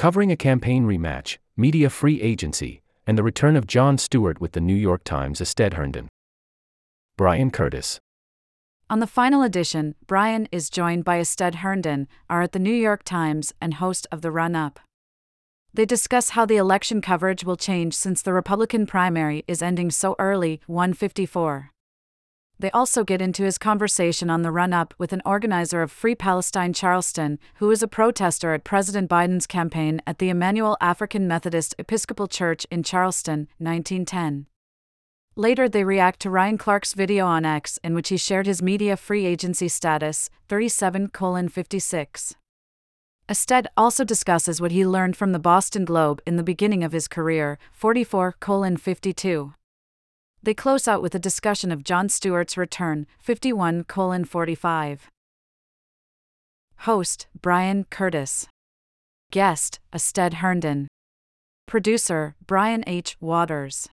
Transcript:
Covering a campaign rematch, media free agency, and the return of Jon Stewart with the New York Times' Astead Herndon. Bryan Curtis. On the final edition, Bryan is joined by Astead Herndon, are at the New York Times and host of The Run Up. They discuss how the election coverage will change since the Republican primary is ending so early, 154. They also get into his conversation on the run up with an organizer of Free Palestine Charleston, who is a protester at President Biden's campaign at the Emanuel African Methodist Episcopal Church in Charleston, 1910. Later, they react to Ryan Clark's video on X in which he shared his media free agency status, 37 56. Astead also discusses what he learned from the Boston Globe in the beginning of his career, 44 52. They close out with a discussion of Jon Stewart's return, 51 45. Host Bryan Curtis. Guest Astead Herndon. Producer Brian H. Waters.